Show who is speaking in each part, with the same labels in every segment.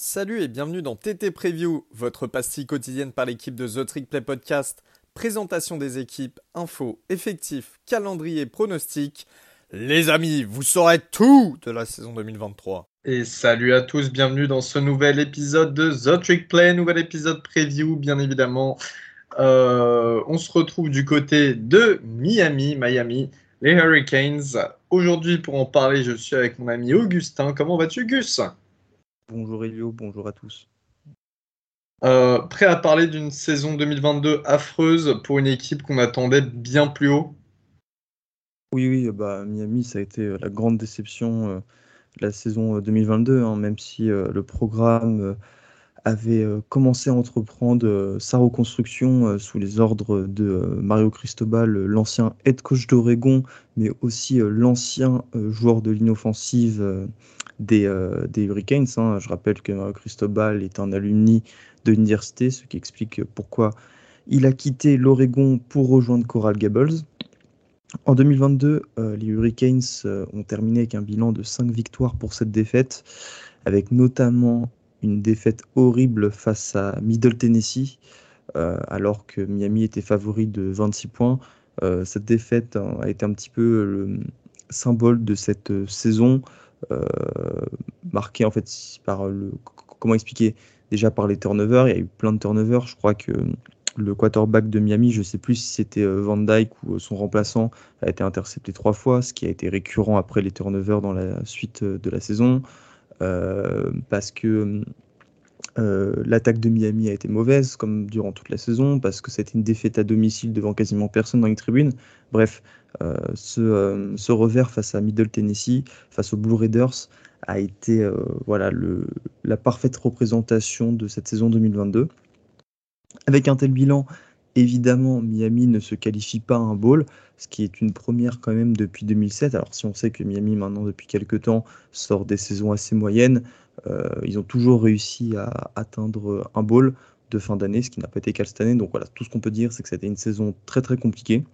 Speaker 1: Salut et bienvenue dans TT Preview, votre pastille quotidienne par l'équipe de The Trick Play Podcast. Présentation des équipes, infos, effectifs, calendrier, pronostics. Les amis, vous saurez tout de la saison 2023.
Speaker 2: Et salut à tous, bienvenue dans ce nouvel épisode de The Trick Play, nouvel épisode preview bien évidemment. Euh, on se retrouve du côté de Miami, Miami, les Hurricanes. Aujourd'hui pour en parler, je suis avec mon ami Augustin. Comment vas-tu Gus?
Speaker 3: Bonjour Elio, bonjour à tous.
Speaker 2: Euh, prêt à parler d'une saison 2022 affreuse pour une équipe qu'on attendait bien plus haut?
Speaker 3: Oui, oui, bah, Miami, ça a été euh, la grande déception euh, de la saison 2022, hein, même si le programme avait commencé à entreprendre sa reconstruction sous les ordres de Mario Cristobal, l'ancien head coach d'Oregon, mais aussi l'ancien joueur de ligne offensive des, euh, des Hurricanes. Hein. Je rappelle que Cristobal est un alumni de l'université, ce qui explique pourquoi il a quitté l'Oregon pour rejoindre Coral Gables. En 2022, euh, les Hurricanes euh, ont terminé avec un bilan de 5 victoires pour cette défaite, avec notamment une défaite horrible face à Middle Tennessee, alors que Miami était favori de 26 points. cette défaite hein, a été un petit peu le symbole de cette saison marqué en fait par le comment expliquer? Déjà par les turnovers. Il y a eu plein de turnovers. Je crois que le quarterback de Miami, je sais plus si c'était euh, Van Dyke ou euh, son remplaçant, a été intercepté trois fois, ce qui a été récurrent après les turnovers dans la suite de la saison. parce que l'attaque de Miami a été mauvaise, comme durant toute la saison, parce que c'était une défaite à domicile devant quasiment personne dans les tribunes. Bref, euh, euh, ce, revers face à Middle Tennessee, face aux Blue Raiders, a été euh, voilà, la parfaite représentation de cette saison 2022. Avec un tel bilan, évidemment, Miami ne se qualifie pas à un bowl, ce qui est une première quand même depuis 2007. Alors si on sait que Miami maintenant depuis quelques temps sort des saisons assez moyennes, ils ont toujours réussi à atteindre un bowl de fin d'année, ce qui n'a pas été le cas cette année. Donc voilà, tout ce qu'on peut dire, c'est que c'était une saison très très compliquée.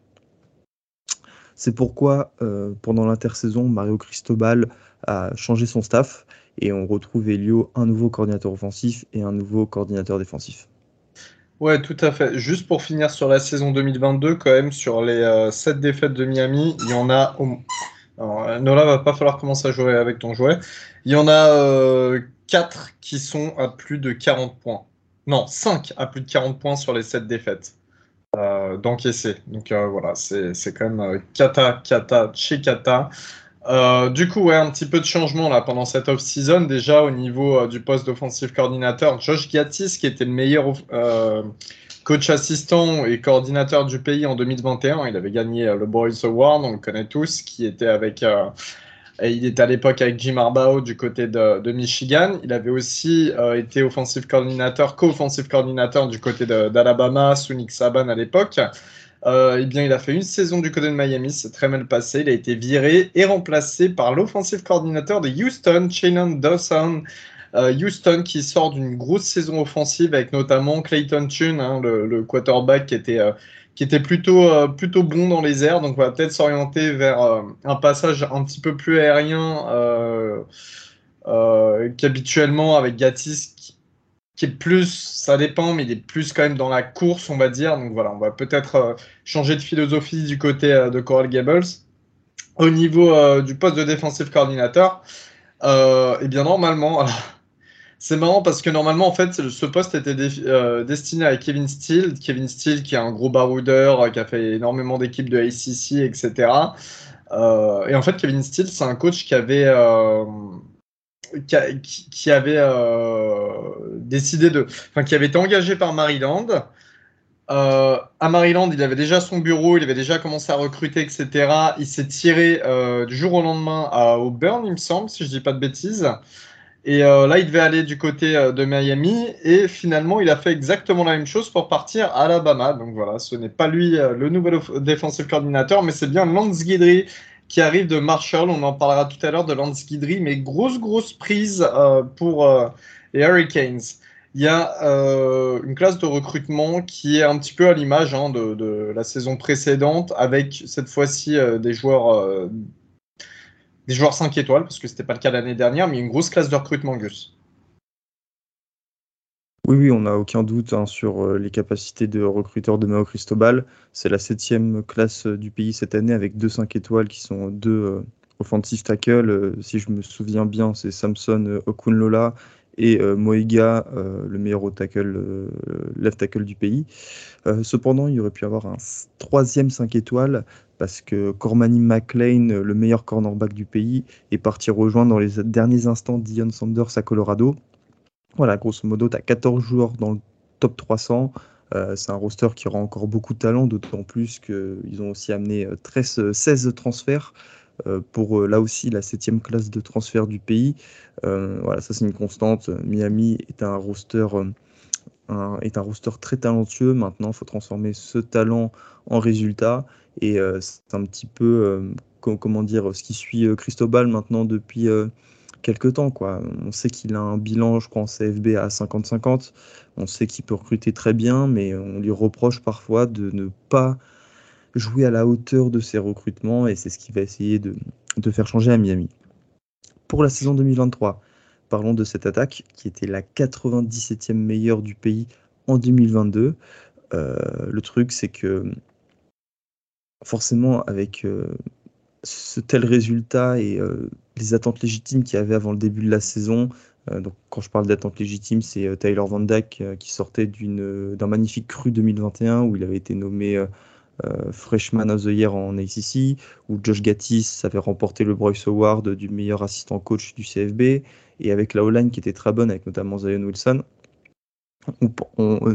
Speaker 3: C'est pourquoi, euh, pendant l'intersaison, Mario Cristobal a changé son staff et on retrouve Elio, un nouveau coordinateur offensif et un nouveau coordinateur défensif.
Speaker 2: Ouais, tout à fait. Juste pour finir sur la saison 2022, quand même, sur les 7 euh, défaites de Miami, il y en a. Alors, euh, Nola va pas falloir commencer à jouer avec ton jouet. Il y en a 4 qui sont à plus de 40 points. Non, 5 à plus de 40 points sur les 7 défaites. Euh, d'encaisser. Donc euh, voilà, c'est quand même euh, kata, kata, chez kata. du coup, un petit peu de changement là pendant cette off-season. Déjà au niveau du poste d'offensive coordinateur, Josh Gattis, qui était le meilleur coach assistant et coordinateur du pays en 2021, il avait gagné le Boys Award, on le connaît tous, qui était avec il était à l'époque avec Jim Harbaugh du côté de, Michigan. Il avait aussi euh, été offensive coordinateur, co-offensive coordinateur du côté d'Alabama sous Nick Saban à l'époque. Euh, eh bien, il a fait une saison du côté de Miami, c'est très mal passé. Il a été viré et remplacé par l'offensive coordinateur de Houston, Shannon Dawson. Euh, Houston qui sort d'une grosse saison offensive avec notamment Clayton Tune, hein, le, quarterback qui était qui était plutôt, euh, plutôt bon dans les airs. Donc, on va peut-être s'orienter vers euh, un passage un petit peu plus aérien euh, qu'habituellement avec Gatis, qui, est plus, ça dépend, mais il est plus quand même dans la course, on va dire. Donc, voilà, on va peut-être changer de philosophie du côté de Coral Gables. Au niveau du poste de défensif coordinateur, et bien normalement, c'est marrant parce que normalement, en fait, ce poste était euh, destiné à Kevin Steele. Kevin Steele, qui est un gros baroudeur, euh, qui a fait énormément d'équipes de ACC, etc. Euh, et en fait, Kevin Steele, c'est un coach qui avait, qui, avait décidé de. Enfin, qui avait été engagé par Maryland. à Maryland, il avait déjà son bureau, il avait déjà commencé à recruter, etc. Il s'est tiré du jour au lendemain à Auburn, il me semble, si je dis pas de bêtises. Et euh, là, il devait aller du côté euh, de Miami. Et finalement, il a fait exactement la même chose pour partir à Alabama. Donc voilà, ce n'est pas lui euh, le nouvel défensif coordinateur, mais c'est bien Lance Guidry qui arrive de Marshall. On en parlera tout à l'heure de Lance Guidry. Mais grosse, grosse prise pour les Hurricanes. Il y a une classe de recrutement qui est un petit peu à l'image hein, de, de, la saison précédente, avec cette fois-ci des joueurs des joueurs 5 étoiles, parce que ce n'était pas le cas l'année dernière, mais une grosse classe de recrutement, Gus.
Speaker 3: Oui, oui, on n'a aucun doute hein, sur euh, les capacités de recruteur de Mao Cristobal. C'est la septième classe euh, du pays cette année avec deux 5 étoiles qui sont deux euh, offensive tackle. si je me souviens bien, c'est Samson Okunlola et Moiga, le meilleur tackle, left tackle du pays. cependant, il aurait pu avoir un troisième 5 étoiles parce que Cormany McLean, le meilleur cornerback du pays, est parti rejoindre dans les derniers instants Dion Sanders à Colorado. Voilà, grosso modo, tu as 14 joueurs dans le top 300. Euh, c'est un roster qui aura encore beaucoup de talent, d'autant plus qu'ils ont aussi amené 13, 16 transferts euh, pour euh, là aussi la septième classe de transfert du pays. voilà, ça c'est une constante. Miami est un roster, est un roster très talentueux. Maintenant, il faut transformer ce talent en résultat. Et c'est un petit peu, comment dire, ce qui suit Cristobal maintenant depuis quelques temps. Quoi. On sait qu'il a un bilan, je crois, en CFB à 50-50. On sait qu'il peut recruter très bien, mais on lui reproche parfois de ne pas jouer à la hauteur de ses recrutements, et c'est ce qu'il va essayer de, faire changer à Miami. Pour la saison 2023, parlons de cette attaque qui était la 97e meilleure du pays en 2022. Euh, le truc, c'est que forcément, avec euh, ce tel résultat et euh, les attentes légitimes qu'il y avait avant le début de la saison. Donc, quand je parle d'attentes légitimes, c'est Tyler Van Dyke qui sortait d'un magnifique cru 2021 où il avait été nommé Freshman of the Year en ACC, où Josh Gattis avait remporté le Bryce Award du meilleur assistant coach du CFB, et avec la O-line qui était très bonne, avec notamment Zion Wilson.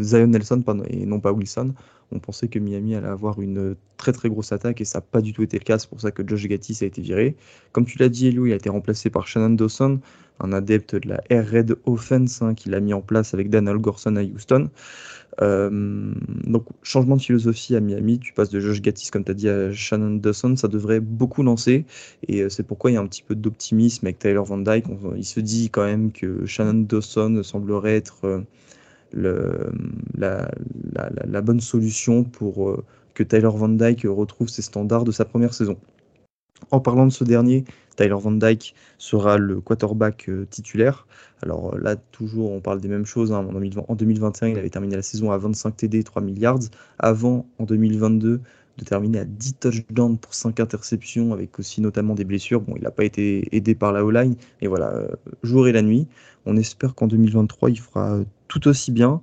Speaker 3: Zion Nelson, pardon, et non pas Wilson on pensait que Miami allait avoir une très très grosse attaque et ça n'a pas du tout été le cas. C'est pour ça que Josh Gattis a été viré. Comme tu l'as dit, Elou, il a été remplacé par Shannon Dawson, un adepte de la Air Red Offense hein, qu'il a mis en place avec Daniel Gorson à Houston. Euh, donc, changement de philosophie à Miami. Tu passes de Josh Gattis, comme tu as dit, à Shannon Dawson. Ça devrait beaucoup lancer. Et euh, c'est pourquoi il y a un petit peu d'optimisme avec Tyler Van Dyke. il se dit quand même que Shannon Dawson semblerait être. Euh, la, la, bonne solution pour que Tyler Van Dyke retrouve ses standards de sa première saison. En parlant de ce dernier, Tyler Van Dyke sera le quarterback euh, titulaire. Alors euh, là, toujours, on parle des mêmes choses. Hein. En 2021, il avait terminé la saison à 25 TD, 3 milliards. Avant, en 2022, de terminer à 10 touchdowns pour 5 interceptions, avec aussi notamment des blessures. Bon, il n'a pas été aidé par la O-line, mais voilà, jour et la nuit. On espère qu'en 2023, il fera tout aussi bien.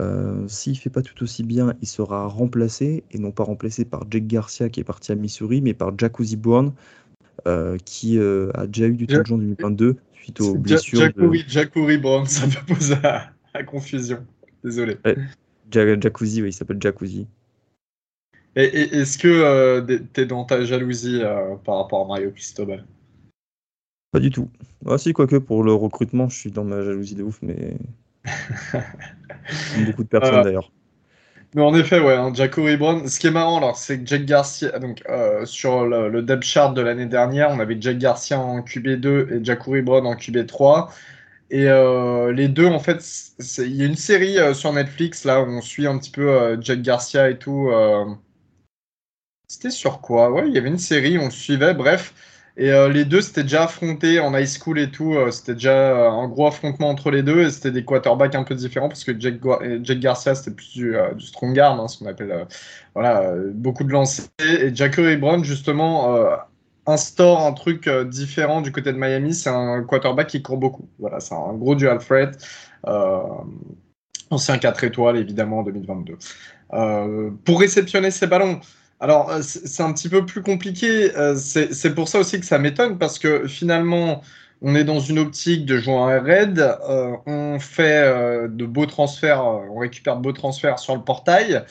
Speaker 3: Euh, S'il ne fait pas tout aussi bien, il sera remplacé, et non pas remplacé par Jake Garcia qui est parti à Missouri, mais par Jacuzzi Bourne, euh, qui euh, a déjà eu du temps de jeu en 2022 suite aux blessures.
Speaker 2: Jacuzzi Bourne, ça me pose à, confusion. Désolé.
Speaker 3: Jacuzzi, oui, il s'appelle Jacuzzi.
Speaker 2: Et, Est-ce que euh, tu es dans ta jalousie par rapport à Mario Cristobal?
Speaker 3: Pas du tout. Ah si, quoique pour le recrutement, je suis dans ma jalousie de ouf, mais Beaucoup de personnes euh, d'ailleurs.
Speaker 2: Mais en effet, ouais, hein, Jaco Brown. Ce qui est marrant, alors, c'est que Jack Garcia, donc euh, sur le, depth chart de l'année dernière, on avait Jack Garcia en QB2 et Jaco Brown en QB3. Et euh, les deux, en fait, il y a une série sur Netflix là où on suit un petit peu Jack Garcia et tout. C'était sur quoi? Ouais, il y avait une série, on le suivait, bref. Et euh, les deux s'étaient déjà affrontés en high school et tout. Euh, c'était déjà euh, un gros affrontement entre les deux. Et c'était des quarterbacks un peu différents parce que Jake, Garcia, c'était plus du, strong arm, hein, ce qu'on appelle voilà, beaucoup de lancers. Et Jackery Brown, justement, instaure un truc différent du côté de Miami. C'est un quarterback qui court beaucoup. Voilà, c'est un gros dual threat. ancien 4 étoiles, évidemment, en 2022. pour réceptionner ces ballons, alors, euh, c'est un petit peu plus compliqué. Euh, c'est pour ça aussi que ça m'étonne, parce que finalement, on est dans une optique de jouer un raid. Euh, on fait de beaux transferts, on récupère de beaux transferts sur le portail,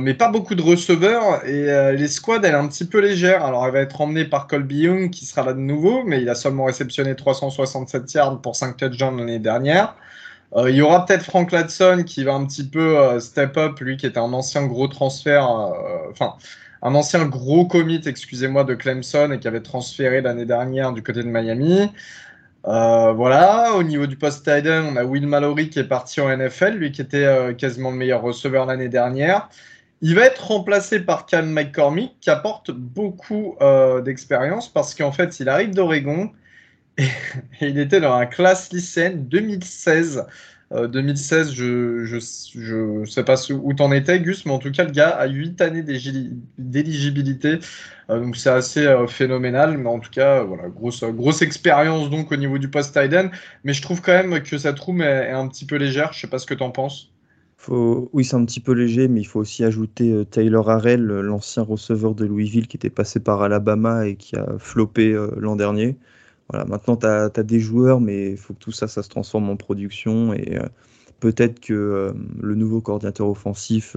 Speaker 2: mais pas beaucoup de receveurs. Et les squads, elle est un petit peu légère. Alors, elle va être emmenée par Colby Young, qui sera là de nouveau, mais il a seulement réceptionné 367 yards pour 5 touchdowns l'année dernière. Il y aura peut-être Frank Ladson qui va un petit peu step up, lui qui était un ancien gros transfert, enfin un ancien gros commit, excusez-moi, de Clemson et qui avait transféré l'année dernière du côté de Miami. Euh, voilà, au niveau du post Titan, on a Will Mallory qui est parti en NFL, lui qui était euh, quasiment le meilleur receveur l'année dernière. Il va être remplacé par Cal McCormick qui apporte beaucoup euh, d'expérience parce qu'en fait, il arrive d'Oregon et, il était dans la classe lycéenne 2016 2016, je, je, je sais pas où t'en étais, Gus, mais en tout cas, le gars a 8 années d'éligibilité. donc c'est assez phénoménal, mais en tout cas, voilà, grosse, grosse expérience donc au niveau du post end Mais je trouve quand même que cette room est, un petit peu légère. Je sais pas ce que t'en penses.
Speaker 3: Oui, c'est un petit peu léger, mais il faut aussi ajouter euh, Taylor Harrell, l'ancien receveur de Louisville qui était passé par Alabama et qui a floppé euh, l'an dernier. Voilà, maintenant, tu as, des joueurs, mais il faut que tout ça, se transforme en production. Et euh, peut-être que le nouveau coordinateur offensif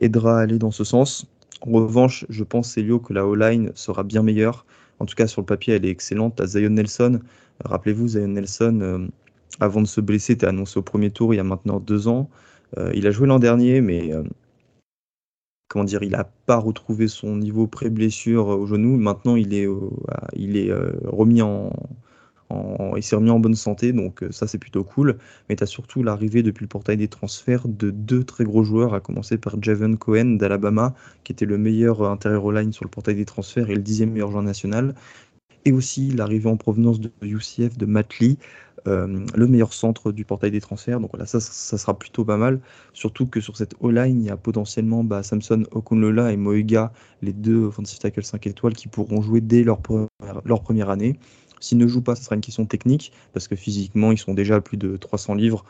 Speaker 3: aidera à aller dans ce sens. En revanche, je pense, Célio, que la O-line sera bien meilleure. En tout cas, sur le papier, elle est excellente. Tu as Zion Nelson. Rappelez-vous, Zion Nelson, avant de se blesser, tu annoncé au premier tour il y a maintenant deux ans. Euh, il a joué l'an dernier, mais euh, comment dire, il n'a pas retrouvé son niveau pré-blessure au genou. Maintenant, il est, est euh, remis en, il s'est remis en bonne santé, donc ça c'est plutôt cool. Mais tu as surtout l'arrivée depuis le portail des transferts de deux très gros joueurs, à commencer par Javen Cohen d'Alabama, qui était le meilleur intérieur line sur le portail des transferts et le dixième meilleur joueur national. Et aussi l'arrivée en provenance de UCF de Matt Lee, euh, le meilleur centre du portail des transferts. Donc voilà, ça, ça sera plutôt pas mal. Surtout que sur cette O-line, il y a potentiellement bah, Samson Okunlola et Moega, les deux offensive tackle 5 étoiles, qui pourront jouer dès leur, leur première année. S'ils ne jouent pas, ce sera une question technique, parce que physiquement, ils sont déjà à plus de 300 livres.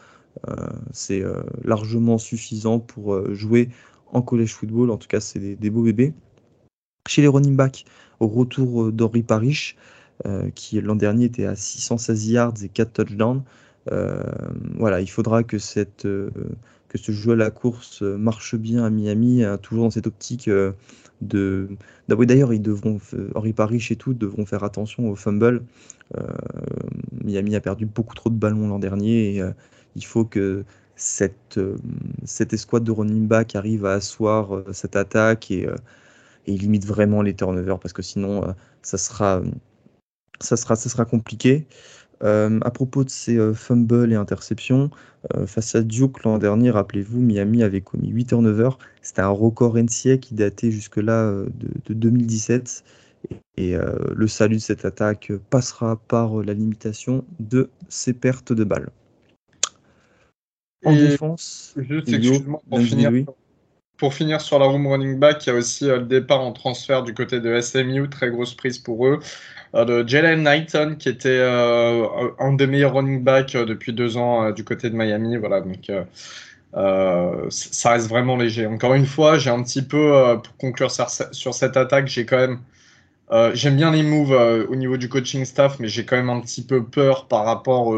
Speaker 3: Euh, c'est euh, largement suffisant pour jouer en college football. En tout cas, c'est des, beaux bébés. Chez les running backs, au retour d'Henri Parrish, euh, qui l'an dernier était à 616 yards et 4 touchdowns. Euh, voilà, il faudra que, cette, euh, que ce jeu à la course marche bien à Miami, toujours dans cette optique de. D'ailleurs, ils devront, Henri Parrish et tout devront faire attention au fumble. Miami a perdu beaucoup trop de ballons l'an dernier et il faut que cette, cette escouade de running back arrive à asseoir cette attaque et, et limite vraiment les turnovers parce que sinon, ça sera ça sera, ça sera compliqué. Euh, à propos de ces euh, fumbles et interceptions, euh, face à Duke l'an dernier, rappelez-vous, Miami avait commis 8 turnovers. C'était un record NCA qui datait jusque-là de, 2017. Et, le salut de cette attaque passera par la limitation de ces pertes de balles.
Speaker 2: En défense, juste, pour finir, pour finir sur la room running back, il y a aussi le départ en transfert du côté de SMU, très grosse prise pour eux. Euh, de Jalen Knighton, qui était euh, un des meilleurs running backs euh, depuis deux ans du côté de Miami. Voilà, donc ça reste vraiment léger. Encore une fois, j'ai un petit peu, pour conclure sur, cette attaque, j'ai quand même j'aime bien les moves au niveau du coaching staff, mais j'ai quand même un petit peu peur par rapport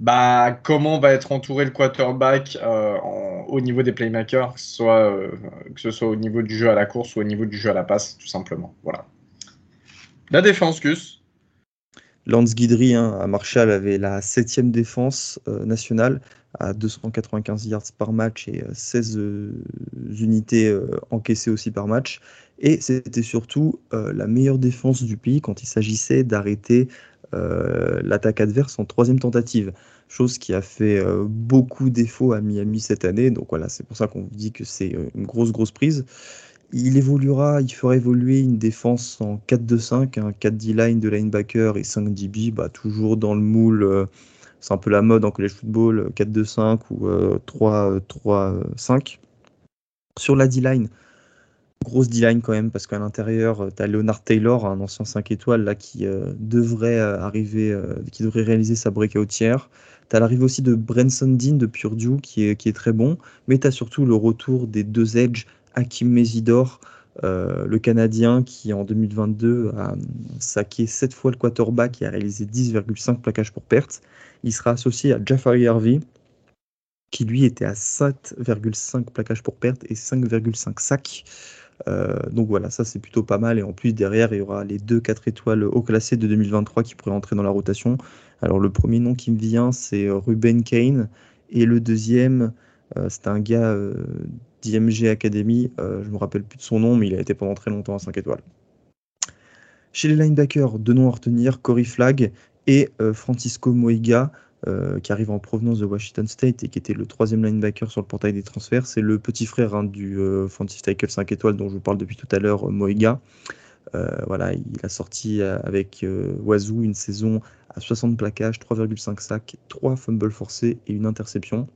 Speaker 2: bah, comment va être entouré le quarterback au niveau des playmakers, soit, que ce soit au niveau du jeu à la course ou au niveau du jeu à la passe, tout simplement. Voilà. La défense, Gus.
Speaker 3: Lance Guidry hein, à Marshall avait la septième défense euh, nationale à 295 yards par match et 16 euh, euh, unités encaissées aussi par match. Et c'était surtout la meilleure défense du pays quand il s'agissait d'arrêter l'attaque adverse en troisième tentative. Chose qui a fait beaucoup défaut à Miami cette année. Donc voilà, c'est pour ça qu'on dit que c'est une grosse, grosse prise. Il évoluera, il fera évoluer une défense en 4-2-5, un 4D line de linebacker et 5 DB, bah, toujours dans le moule. Euh, c'est un peu la mode en college football, 4-2-5 ou 3-3-5. Euh, Sur la D-line, grosse D-line quand même, parce qu'à l'intérieur, euh, tu as Leonard Taylor, un ancien 5 étoiles, là, qui devrait arriver, qui devrait réaliser sa breakout tiers. Tu as l'arrivée aussi de Branson Dean de Purdue, qui est, qui est très bon, mais tu as surtout le retour des deux edges Hakim Mesidor, euh, le Canadien qui en 2022 a saqué 7 fois le quarterback et a réalisé 10,5 plaquages pour perte. Il sera associé à Jafari Harvey qui lui était à 7,5 plaquages pour perte et 5,5 sacs. Euh, donc voilà, ça c'est plutôt pas mal. Et en plus, derrière, il y aura les deux 4 étoiles haut classés de 2023 qui pourraient entrer dans la rotation. Alors le premier nom qui me vient, c'est Ruben Kane. Et le deuxième, euh, c'est un gars d'IMG Academy, euh, je me rappelle plus de son nom, mais il a été pendant très longtemps à 5 étoiles. Chez les linebackers, deux noms à retenir, Cory Flagg et euh, Francisco Moiga, euh, qui arrive en provenance de Washington State et qui était le troisième linebacker sur le portail des transferts. C'est le petit frère hein, du offensive tackle 5 étoiles dont je vous parle depuis tout à l'heure, Moiga. voilà, il a sorti avec Wazoo une saison à 60 plaquages, 3,5 sacs, 3 fumbles forcés et une interception.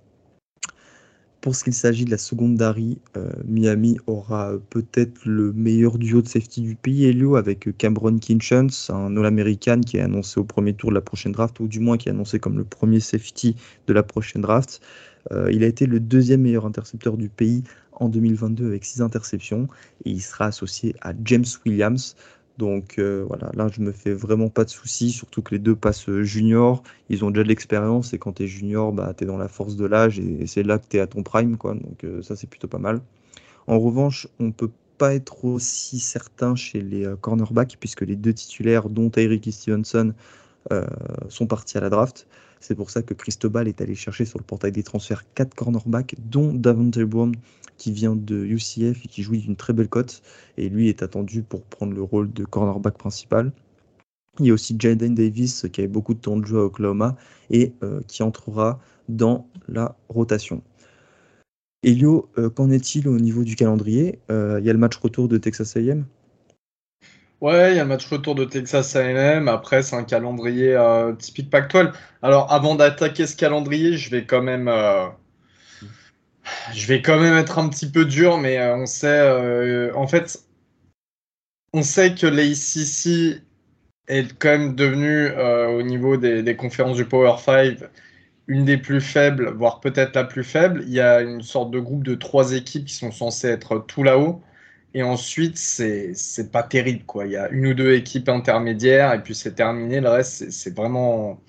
Speaker 3: Pour ce qu'il s'agit de la seconde Dari, euh, Miami aura peut-être le meilleur duo de safety du pays, Elio, avec Cameron Kinchens, un All-American qui est annoncé au premier tour de la prochaine draft, ou du moins qui est annoncé comme le premier safety de la prochaine draft. Euh, il a été le deuxième meilleur intercepteur du pays en 2022 avec 6 interceptions, et il sera associé à James Williams, donc euh, voilà, là je me fais vraiment pas de soucis, surtout que les deux passent junior, ils ont déjà de l'expérience et quand tu es junior, bah, tu es dans la force de l'âge et, c'est là que tu es à ton prime, quoi. donc euh, ça c'est plutôt pas mal. En revanche, on peut pas être aussi certain chez les euh, cornerbacks puisque les deux titulaires, dont Tyreek Stevenson, sont partis à la draft. C'est pour ça que Cristobal est allé chercher sur le portail des transferts 4 cornerbacks, dont Davante Brown qui vient de UCF et qui jouit d'une très belle cote. Et lui est attendu pour prendre le rôle de cornerback principal. Il y a aussi Jaden Davis qui avait beaucoup de temps de jeu à Oklahoma et euh, qui entrera dans la rotation. Elio, euh, qu'en est-il au niveau du calendrier? Euh, Il y a le match retour de Texas AM
Speaker 2: Ouais, il y a le match retour de Texas A&M. Après, c'est un calendrier typique Pac-12. Alors, avant d'attaquer ce calendrier, je vais quand même, je vais quand même être un petit peu dur, mais euh, on sait, en fait, on sait que l'ACC est quand même devenue, au niveau des, conférences du Power 5, une des plus faibles, voire peut-être la plus faible. Il y a une sorte de groupe de trois équipes qui sont censées être tout là-haut. Et ensuite, c'est pas terrible. Quoi. Il y a une ou deux équipes intermédiaires et puis c'est terminé. Le reste, c'est vraiment.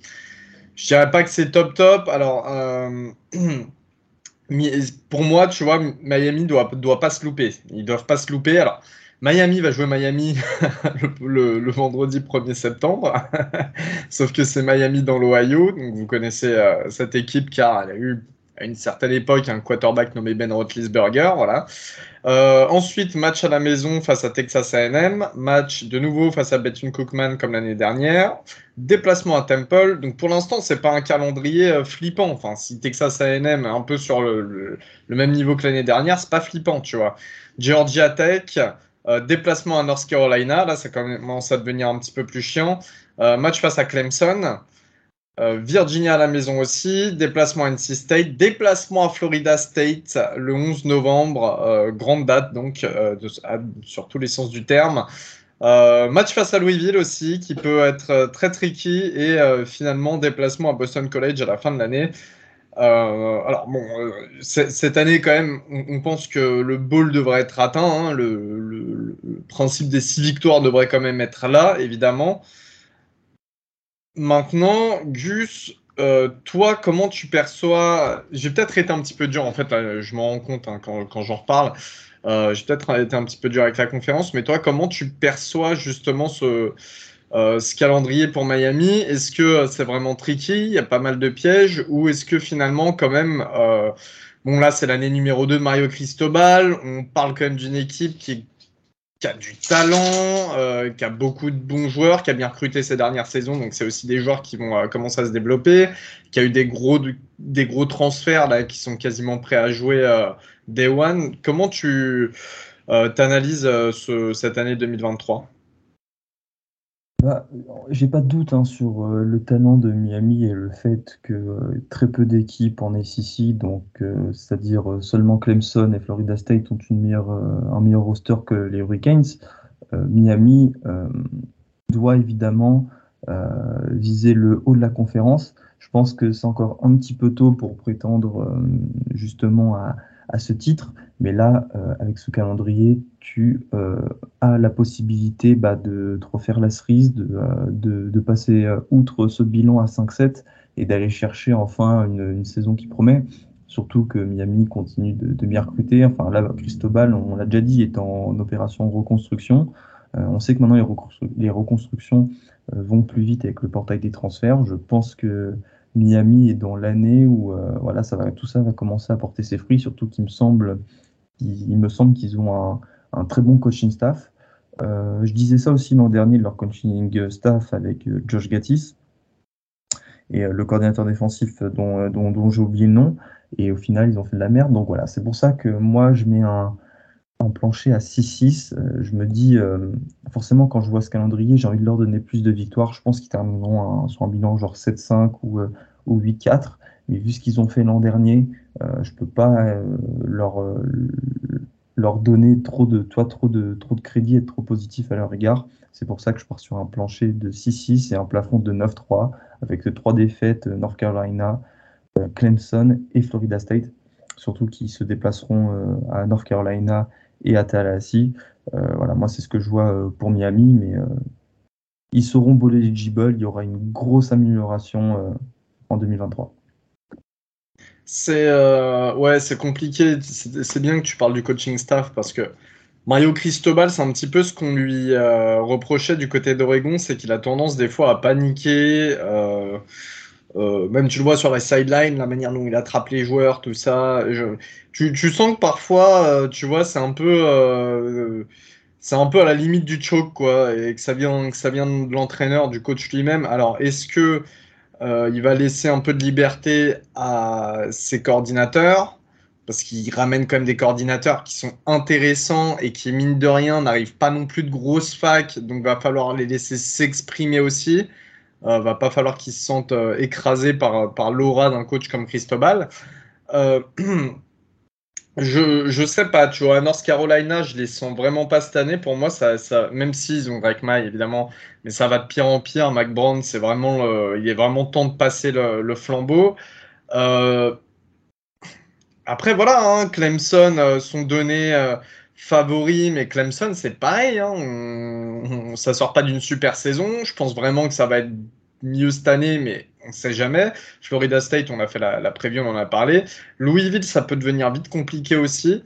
Speaker 2: Je dirais pas que c'est top top. Alors, euh, pour moi, tu vois, Miami doit, doit pas se louper. Ils doivent pas se louper. Alors, Miami va jouer Miami le, vendredi 1er septembre. Sauf que c'est Miami dans l'Ohio. Donc, vous connaissez euh, cette équipe car elle a eu à une certaine époque un quarterback nommé Ben Roethlisberger. Voilà. Euh, ensuite, match à la maison face à Texas A&M, match de nouveau face à Bethune Cookman comme l'année dernière, déplacement à Temple. Donc pour l'instant, c'est pas un calendrier euh, flippant. Enfin, si Texas A&M est un peu sur le, même niveau que l'année dernière, c'est pas flippant, tu vois. Georgia Tech, euh, déplacement à North Carolina, là ça commence à devenir un petit peu plus chiant. match face à Clemson. Euh, Virginia à la maison aussi, déplacement à NC State, déplacement à Florida State le 11 novembre, euh, grande date donc euh, sur tous les sens du terme. match face à Louisville aussi qui peut être très tricky et finalement déplacement à Boston College à la fin de l'année. alors bon, cette année quand même, on, pense que le bowl devrait être atteint. Hein. le, le, principe des six victoires devrait quand même être là, évidemment. Maintenant, Gus, euh, toi, comment tu perçois. J'ai peut-être été un petit peu dur, en fait, je m'en rends compte hein, quand, j'en reparle. Euh, j'ai peut-être été un petit peu dur avec la conférence, mais toi, comment tu perçois justement ce, euh, ce calendrier pour Miami? Est-ce que c'est vraiment tricky? Il y a pas mal de pièges? Ou est-ce que finalement, quand même. Bon, là, c'est l'année numéro 2 de Mario Cristobal. On parle quand même d'une équipe qui est qui a du talent, euh, qui a beaucoup de bons joueurs, qui a bien recruté ces dernières saisons, donc c'est aussi des joueurs qui vont euh, commencer à se développer, qui a eu des gros, des gros transferts là, qui sont quasiment prêts à jouer euh, Day One. Comment tu analyses cette année 2023
Speaker 3: j'ai pas de doute hein, sur euh, le talent de Miami et le fait que euh, très peu d'équipes en SEC, donc euh, c'est-à-dire seulement Clemson et Florida State ont un meilleur roster que les Hurricanes. Miami doit évidemment viser le haut de la conférence. Je pense que c'est encore un petit peu tôt pour prétendre justement à ce titre. Mais là, euh, avec ce calendrier, tu euh, as la possibilité bah, de te refaire la cerise, de, euh, passer outre ce bilan à 5-7 et d'aller chercher enfin une, saison qui promet. Surtout que Miami continue de, de bien recruter. Enfin là, Cristobal, on l'a déjà dit, est en opération reconstruction. on sait que maintenant les reconstructions vont plus vite avec le portail des transferts. Je pense que Miami est dans l'année où euh, voilà, ça tout ça va commencer à porter ses fruits, surtout qu'il me semble, il, me semble qu'ils ont un, très bon coaching staff. Euh, je disais ça aussi l'an dernier de leur coaching staff avec euh, Josh Gattis et le coordinateur défensif dont, dont, dont j'ai oublié le nom. Et au final, ils ont fait de la merde. Donc voilà, c'est pour ça que moi, je mets un, en plancher à 6-6. je me dis, forcément, quand je vois ce calendrier, j'ai envie de leur donner plus de victoires. Je pense qu'ils termineront sur un bilan genre 7-5 ou, ou 8-4. Mais vu ce qu'ils ont fait l'an dernier, je peux pas leur, donner trop de, toi, trop trop de crédit, être trop positif à leur égard. C'est pour ça que je pars sur un plancher de 6-6 et un plafond de 9-3 avec trois défaites, euh, North Carolina, euh, Clemson et Florida State, surtout qui se déplaceront euh, à North Carolina et à Tallahassee. voilà, moi c'est ce que je vois pour Miami, mais ils seront beau eligible, il y aura une grosse amélioration en 2023.
Speaker 2: C'est ouais, c'est compliqué. C'est bien que tu parles du coaching staff parce que Mario Cristobal, c'est un petit peu ce qu'on lui euh, reprochait du côté d'Oregon, c'est qu'il a tendance des fois à paniquer. Euh, euh, même tu le vois sur la sideline, la manière dont il attrape les joueurs, tout ça. tu, sens que parfois, tu vois, c'est un peu, c'est un peu à la limite du choke, quoi, et que ça vient, que ça vient de l'entraîneur, du coach lui-même. Alors, est-ce que il va laisser un peu de liberté à ses coordinateurs? Parce qu'il ramène quand même des coordinateurs qui sont intéressants et qui, mine de rien, n'arrivent pas non plus de grosses facs, donc va falloir les laisser s'exprimer aussi. Euh, va pas falloir qu'ils se sentent euh, écrasés par, par l'aura d'un coach comme Cristobal. Euh, je, je sais pas, tu vois, North Carolina, je les sens vraiment pas cette année. Pour moi, ça, ça même s'ils ont Greg May, évidemment, mais ça va de pire en pire. Mac c'est vraiment, il est vraiment temps de passer le, flambeau. Euh, après, voilà, hein, Clemson euh, sont donnés euh, favoris, mais Clemson, c'est pareil. Hein, ça sort pas d'une super saison. Je pense vraiment que ça va être mieux cette année, mais on ne sait jamais. Florida State, on a fait la, la preview, on en a parlé. Louisville, ça peut devenir vite compliqué aussi.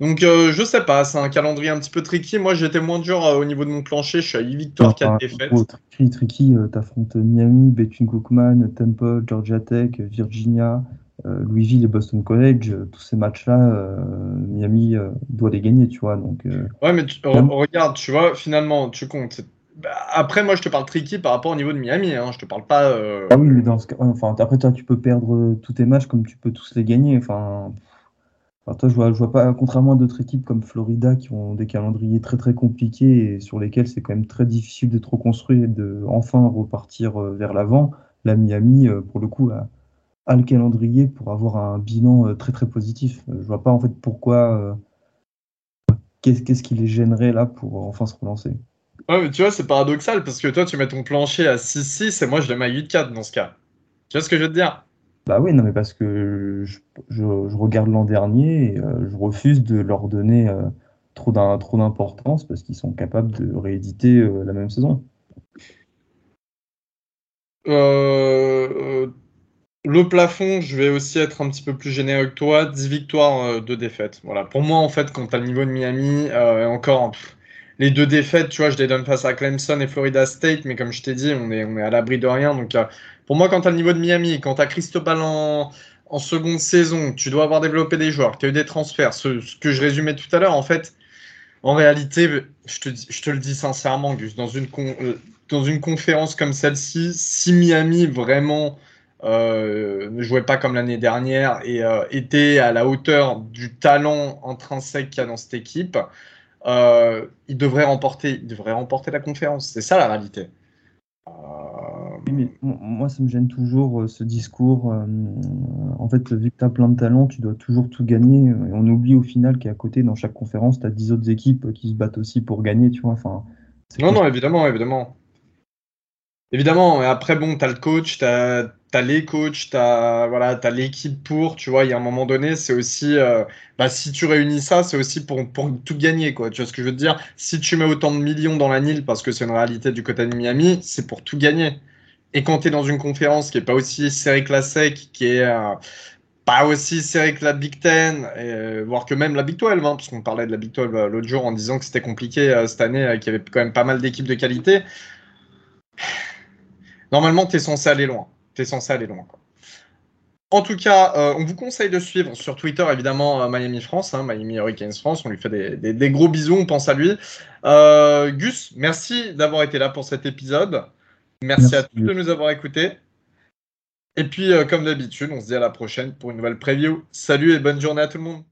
Speaker 2: Donc, euh, je sais pas, c'est un calendrier un petit peu tricky. Moi, j'étais moins dur au niveau de mon plancher. Je suis à 8 victoires, 4 défaites.
Speaker 3: tricky, tricky. T'affrontes Miami, Bethune Cookman, Temple, Georgia Tech, Virginia, euh, Louisville et Boston College, euh, tous ces matchs-là, euh, Miami doit les gagner, tu vois. Donc,
Speaker 2: ouais, mais regarde, tu vois, finalement, tu comptes. Bah, après, moi, je te parle tricky par rapport au niveau de Miami. Hein, je te parle pas.
Speaker 3: Ah oui, mais dans ce cas, enfin, après, toi, tu peux perdre tous tes matchs comme tu peux tous les gagner. Enfin, toi, je vois, je vois pas, contrairement à d'autres équipes comme Florida qui ont des calendriers très très compliqués et sur lesquels c'est quand même très difficile de trop construire et de enfin repartir vers l'avant. La Miami, pour le coup, a, à le calendrier pour avoir un bilan euh, très très positif. Euh, je vois pas en fait pourquoi. Euh, qu'est-ce qui les gênerait là pour enfin se relancer
Speaker 2: Ouais, mais tu vois, c'est paradoxal parce que toi, tu mets ton plancher à 6-6 et moi, je le mets à 8-4 dans ce cas. Tu vois ce que je veux te dire?
Speaker 3: Bah oui, non, mais parce que je, regarde l'an dernier et je refuse de leur donner trop d'importance parce qu'ils sont capables de rééditer la même saison.
Speaker 2: Le plafond, je vais aussi être un petit peu plus généreux que toi. 10 victoires, 2 euh, défaites. Voilà. Pour moi, en fait, quand tu as le niveau de Miami, euh, encore les deux défaites, tu vois, je les donne face à Clemson et Florida State, mais comme je t'ai dit, on est, on est à l'abri de rien. Donc, euh, pour moi, quand tu as le niveau de Miami, quand tu as Cristobal en, en seconde saison, tu dois avoir développé des joueurs, tu as eu des transferts, ce, que je résumais tout à l'heure, en fait, en réalité, je te, je te le dis sincèrement, Gus, dans une, dans une conférence comme celle-ci, si Miami vraiment euh, ne jouait pas comme l'année dernière et euh, était à la hauteur du talent intrinsèque qu'il y a dans cette équipe, euh, il, devrait remporter, il devrait remporter la conférence. C'est ça la réalité.
Speaker 3: moi, ça me gêne toujours ce discours. en fait, vu que tu as plein de talent, tu dois toujours tout gagner. Et on oublie au final qu'à côté, dans chaque conférence, tu as 10 autres équipes qui se battent aussi pour gagner. Tu vois enfin,
Speaker 2: non, non, évidemment, évidemment. Évidemment, après, bon, tu as le coach, tu as les coachs, voilà, as l'équipe pour, tu vois, il y a un moment donné, c'est aussi, euh, bah, si tu réunis ça, c'est aussi pour, pour tout gagner, quoi. Tu vois ce que je veux te dire? Si tu mets autant de millions dans la Nile, parce que c'est une réalité du côté de Miami, c'est pour tout gagner. Et quand tu es dans une conférence qui est pas aussi serrée que la SEC, qui est euh, pas aussi serrée que la Big Ten, et, voire que même la Big 12, hein, parce qu'on parlait de la Big 12 euh, l'autre jour en disant que c'était compliqué cette année, qu'il y avait quand même pas mal d'équipes de qualité. Normalement, tu es censé aller loin t'es censé aller loin. En tout cas, euh, on vous conseille de suivre sur Twitter, évidemment, euh, Miami France, hein, Miami Hurricanes France. On lui fait des, gros bisous, on pense à lui. Euh, Gus, merci d'avoir été là pour cet épisode. Merci, à tous de nous avoir écoutés. Et puis, comme d'habitude, on se dit à la prochaine pour une nouvelle preview. Salut et bonne journée à tout le monde.